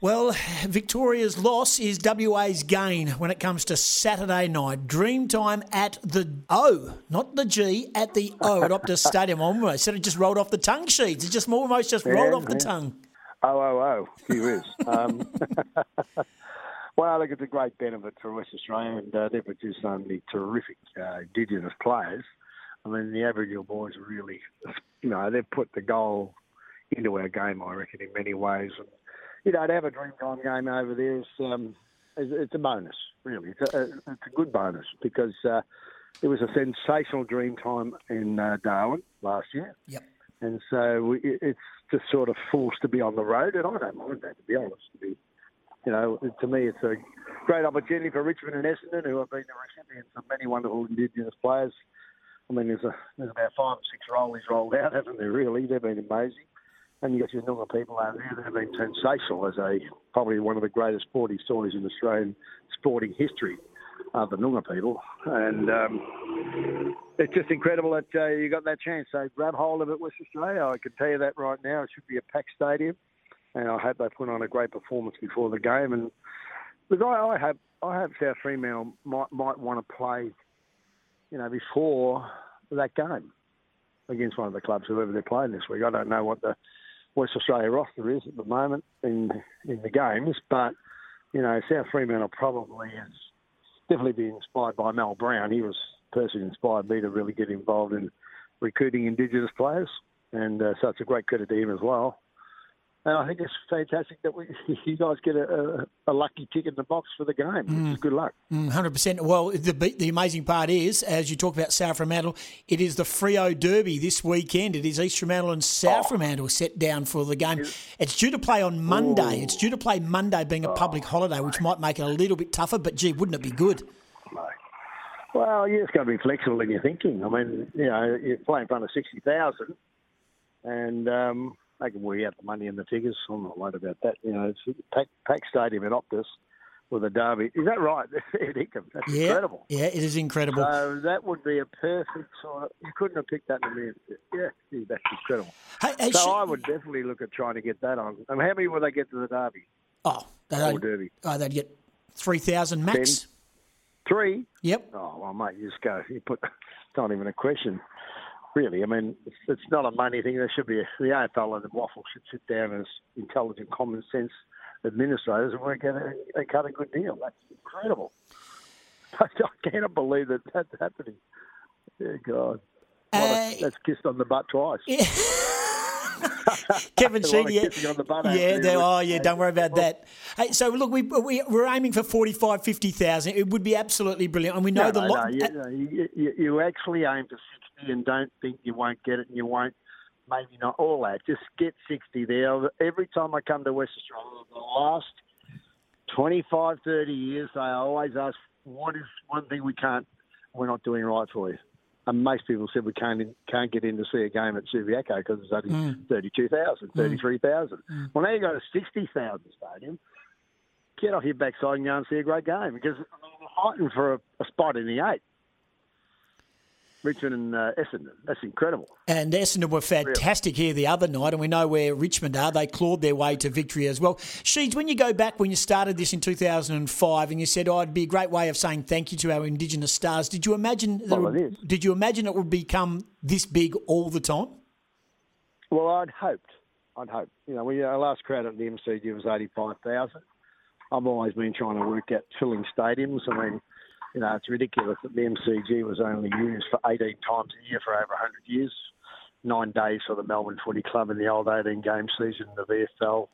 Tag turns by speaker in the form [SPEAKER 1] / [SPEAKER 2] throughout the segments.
[SPEAKER 1] Well, Victoria's loss is WA's gain when it comes to Saturday night. Dreamtime at the O, not the G, at the O at Optus Stadium. Almost said it just rolled off the tongue Sheeds. It just almost just rolled off the tongue.
[SPEAKER 2] Oh, oh, oh, he is. Um, well, look, it's a great benefit for West Australia, and uh, they've produced so many terrific uh, Indigenous players. I mean, the Aboriginal boys really, you know, they've put the goal into our game, I reckon, in many ways. And, you know, to have a Dreamtime game over there is um, it's a bonus, really. It's a, it's a good bonus because uh, it was a sensational Dreamtime in uh, Darwin last year.
[SPEAKER 1] Yep.
[SPEAKER 2] And so we, it's just sort of forced to be on the road, and I don't mind that, to be honest. To be, you know, to me, it's a great opportunity for Richmond and Essendon, who have been the recipients of many wonderful Indigenous players. I mean, there's, a, there's about five or six Riolis rolled out, haven't there, really? They've been amazing. And you got your Noongar people out there that have been sensational as a probably one of the greatest sporting stories in Australian sporting history of the Noongar people. And um, it's just incredible that uh, you got that chance. So grab hold of it, West Australia. I can tell you that right now. It should be a packed stadium, and I hope they put on a great performance before the game. And look, I, I hope I hope South Fremantle might might want to play, you know, before that game against one of the clubs, whoever they're playing this week. I don't know what the West Australia roster is at the moment in in the games, but you know, South Fremantle probably is definitely be inspired by Mal Brown. He was the person who inspired me to really get involved in recruiting Indigenous players, and uh, so it's a great credit to him as well. And I think it's fantastic that we, you guys get a, a, a lucky tick in the box for the game. Mm. Good luck.
[SPEAKER 1] Hundred mm, percent. Well, the the amazing part is, as you talk about South Fremantle, it is the Freo Derby this weekend. It is East Fremantle and South oh. Fremantle set down for the game. It's due to play on Monday. Ooh. It's due to play Monday, being a public oh, holiday, which might make it a little bit tougher. But gee, wouldn't it be good?
[SPEAKER 2] Well, you just got to be flexible in your thinking. I mean, you know, you're playing in front of sixty thousand, and um, they can worry out the money and the figures. I'm not worried about that. You know, it's pack, pack stadium at Optus with a derby. Is that right? Ed? That's
[SPEAKER 1] yeah,
[SPEAKER 2] incredible.
[SPEAKER 1] Yeah, it is incredible.
[SPEAKER 2] So that would be a perfect sort of, you couldn't have picked that in a minute. Yeah, that's incredible. Hey, hey, so I would definitely look at trying to get that on. And how many will they get to the derby?
[SPEAKER 1] Oh, they'd,
[SPEAKER 2] derby.
[SPEAKER 1] Oh, they'd get 3,000 max.
[SPEAKER 2] Ten? Three?
[SPEAKER 1] Yep.
[SPEAKER 2] Oh, well, mate, you just go. You put, it's not even a question really. I mean, it's, it's not a money thing. There should be a, the AFL and the WAFL should sit down as intelligent, common sense administrators and work out a, cut a good deal. That's incredible. I, cannot believe that that's happening. Yeah, God. Uh, a, that's kissed on the butt twice.
[SPEAKER 1] Yeah. Kevin Sheedy, yeah, yeah they, oh yeah, don't worry about that. Hey, so look, we, we we're aiming for 45, 50,000. It would be absolutely brilliant, and we know
[SPEAKER 2] no,
[SPEAKER 1] the
[SPEAKER 2] no,
[SPEAKER 1] lot.
[SPEAKER 2] No, you, you, you, actually aim for sixty, and don't think you won't get it and you won't maybe not all that. Just get 60 there. Every time I come to West Australia, the last 25, 30 years, they always ask, what is one thing we can't, we're not doing right for you? And most people said we can't in, can't get in to see a game at Subiaco because it's only mm. 32,000, 33,000. Mm. mm. Well, now you got a 60,000 stadium. Get off your backside and go and see a great game because I mean, we're fighting for a, a spot in the eight. Richmond and uh, Essendon. That's incredible.
[SPEAKER 1] And Essendon were fantastic here the other night, and we know where Richmond are. They clawed their way to victory as well. Sheeds, when you go back when you started this in 2005, and you said, "Oh, it'd be a great way of saying thank you to our Indigenous stars," did you imagine?
[SPEAKER 2] Well, it is.
[SPEAKER 1] Did you imagine it would become this big all the time?
[SPEAKER 2] Well, I'd hoped. I'd hoped. You know, we, our last crowd at the MCG was 85,000. I've always been trying to work out filling stadiums. I mean you know, it's ridiculous that the MCG was only used for 18 times a year for over 100 years. Nine days for the Melbourne Footy Club in the old 18 game season, the VFL,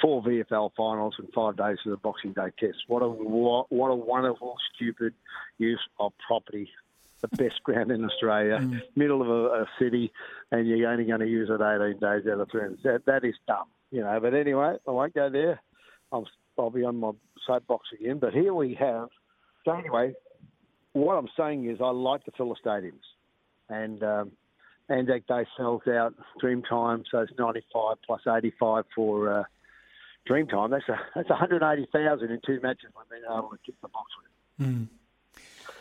[SPEAKER 2] four VFL finals, and five days for the Boxing Day Test. What a what, a wonderful, stupid use of property. The best ground in Australia, mm. middle of a, a, city, and you're only going to use it 18 days out of 300. That, that is dumb, you know. But anyway, I won't go there. I'll, I'll be on my soapbox again. But here we have so anyway, what I'm saying is I like to fill the stadiums, and um, Anzac Day sells out Dreamtime, so it's 95 plus 85 for uh, Dreamtime. That's a that's 180,000 in two matches I've been able to kick the box with.
[SPEAKER 1] Mm.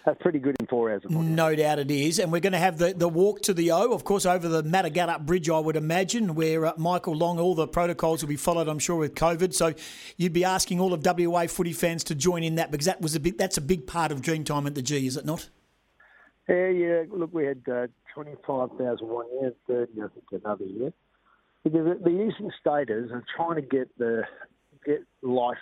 [SPEAKER 2] That's pretty good in four hours.
[SPEAKER 1] No doubt it is. And we're going to have the, the walk to the O, of course, over the Matagarup Bridge, I would imagine, where uh, Michael Long, all the protocols will be followed, I'm sure, with COVID. So you'd be asking all of WA footy fans to join in that because that was a big, that's a big part of Dreamtime at the G, is it not?
[SPEAKER 2] Yeah, yeah. Look, we had uh, 25,000 one year, 30, I think, another year. Because the Eastern Staters are trying to get the get life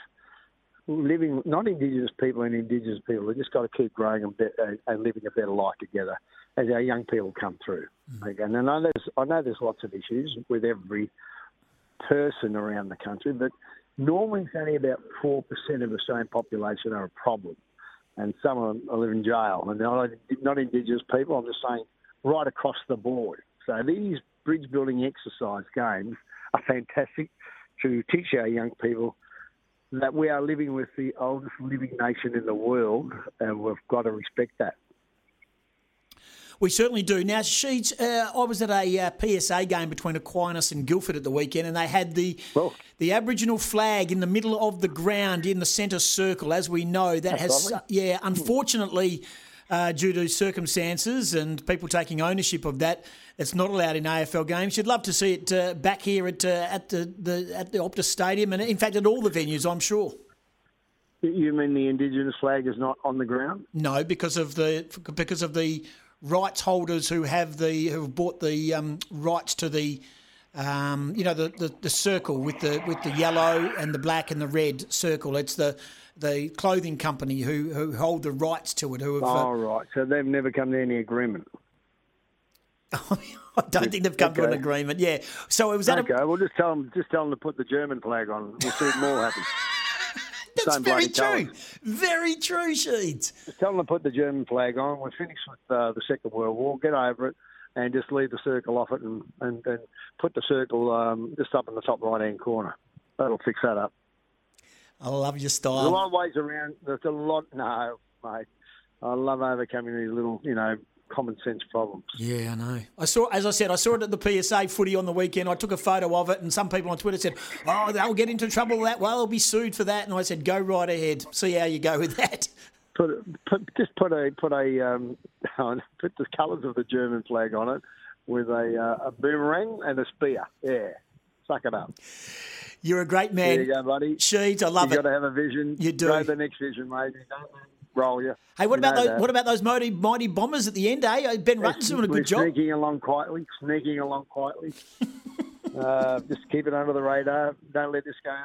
[SPEAKER 2] living, non-Indigenous people and Indigenous people. They just got to keep growing and, be, and living a better life together as our young people come through. Mm. And I know there's I know there's lots of issues with every person around the country, but normally it's only about four percent of the Australian population are a problem, and some of them live in jail. And not, not Indigenous people. I'm just saying right across the board. So these bridge building exercise games are fantastic to teach our young people that we are living with the oldest living nation in the world, and we've got to respect that.
[SPEAKER 1] We certainly do. Now, Sheeds, uh, I was at a uh, PSA game between Aquinas and Guildford at the weekend, and they had the well, the Aboriginal flag in the middle of the ground in the centre circle. As we know, that has lovely. yeah, unfortunately uh, due to circumstances and people taking ownership of that. It's not allowed in AFL games. You'd love to see it uh, back here at uh, at the, the at the Optus Stadium and in fact at all the venues. I'm sure.
[SPEAKER 2] You mean the Indigenous flag is not on the ground?
[SPEAKER 1] No, because of the because of the rights holders who have the who have bought the um, rights to the um, you know the, the, the circle with the with the yellow and the black and the red circle. It's the the clothing company who, who hold the rights to it. Who have,
[SPEAKER 2] uh, oh, right. So they've never come to any agreement.
[SPEAKER 1] I don't think they've come okay. to an agreement. Yeah. So it was that.
[SPEAKER 2] Okay. A... Well, just tell them. Just tell them to put the German flag on. We'll see if more happens.
[SPEAKER 1] That's Same very true. Colours. Very true, Sheeds.
[SPEAKER 2] Just tell them to put the German flag on. We're finished with uh, the Second World War. Get over it, and just leave the circle off it, and and, and put the circle um, just up in the top right hand corner. That'll fix that up.
[SPEAKER 1] I love your style.
[SPEAKER 2] There's a lot of ways around. There's a lot. No, mate. I love overcoming these little, you know, common sense problems.
[SPEAKER 1] Yeah, I know. I saw, as I said, I saw it at the PSA footy on the weekend. I took a photo of it, and some people on Twitter said, "Oh, they'll get into trouble that. Well, they'll be sued for that." And I said, "Go right ahead. See how you go with that."
[SPEAKER 2] Put, put just put a put a um, put the colours of the German flag on it with a uh, a boomerang and a spear. Yeah, suck it up.
[SPEAKER 1] You're a great man.
[SPEAKER 2] There you go, buddy.
[SPEAKER 1] Sheeds, I love it.
[SPEAKER 2] You've got to have a vision.
[SPEAKER 1] You do.
[SPEAKER 2] Go the next vision, mate. Roll you.
[SPEAKER 1] Hey, what
[SPEAKER 2] you
[SPEAKER 1] about those? That. What about those mighty, mighty bombers at the end? Eh, Ben Rutten's doing a good job.
[SPEAKER 2] Sneaking along quietly, sneaking along quietly. uh, just keep it under the radar. Don't let this go on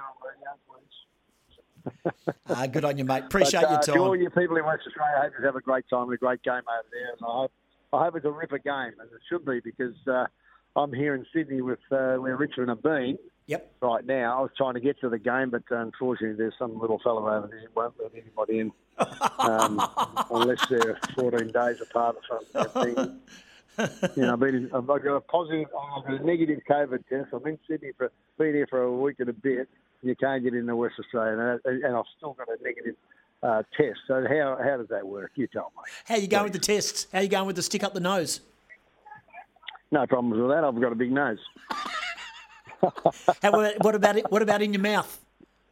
[SPEAKER 1] ah, good on you, mate. Appreciate
[SPEAKER 2] but, uh,
[SPEAKER 1] your time.
[SPEAKER 2] To all you people in West Australia, I hope you have a great time and a great game over there. And I hope, I hope it's a ripper game, and it should be because uh, I'm here in Sydney with uh, where Richmond have been
[SPEAKER 1] Yep.
[SPEAKER 2] Right now, I was trying to get to the game, but unfortunately, there's some little fellow over there who won't let anybody in um, unless they're 14 days apart or something. you know, I've, been, I've got a positive, I've got a negative COVID test. I'm in Sydney for been here for a week and a bit. You can't get into West Australia, and, and I've still got a negative uh, test. So how how does that work? You tell me.
[SPEAKER 1] How you going with the tests? How you going with the stick up the nose?
[SPEAKER 2] No problems with that. I've got a big nose.
[SPEAKER 1] How, what about it? What about in your mouth?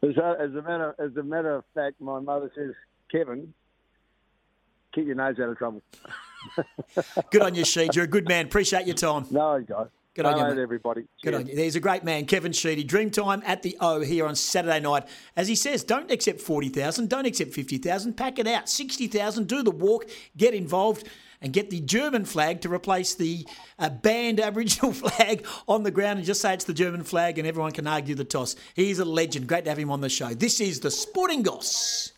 [SPEAKER 2] As a, as a matter as a matter of fact, my mother says, Kevin, keep your nose out of trouble.
[SPEAKER 1] good on you, Sheed. You're a good man. Appreciate your time.
[SPEAKER 2] No, guys.
[SPEAKER 1] Good on
[SPEAKER 2] you, everybody.
[SPEAKER 1] Good on you. There's a great man, Kevin Sheedy. Dreamtime at the O here on Saturday night. As he says, don't accept 40,000, don't accept 50,000, pack it out. 60,000, do the walk, get involved and get the German flag to replace the uh, banned Aboriginal flag on the ground and just say it's the German flag and everyone can argue the toss. He's a legend. Great to have him on the show. This is the Sporting Goss.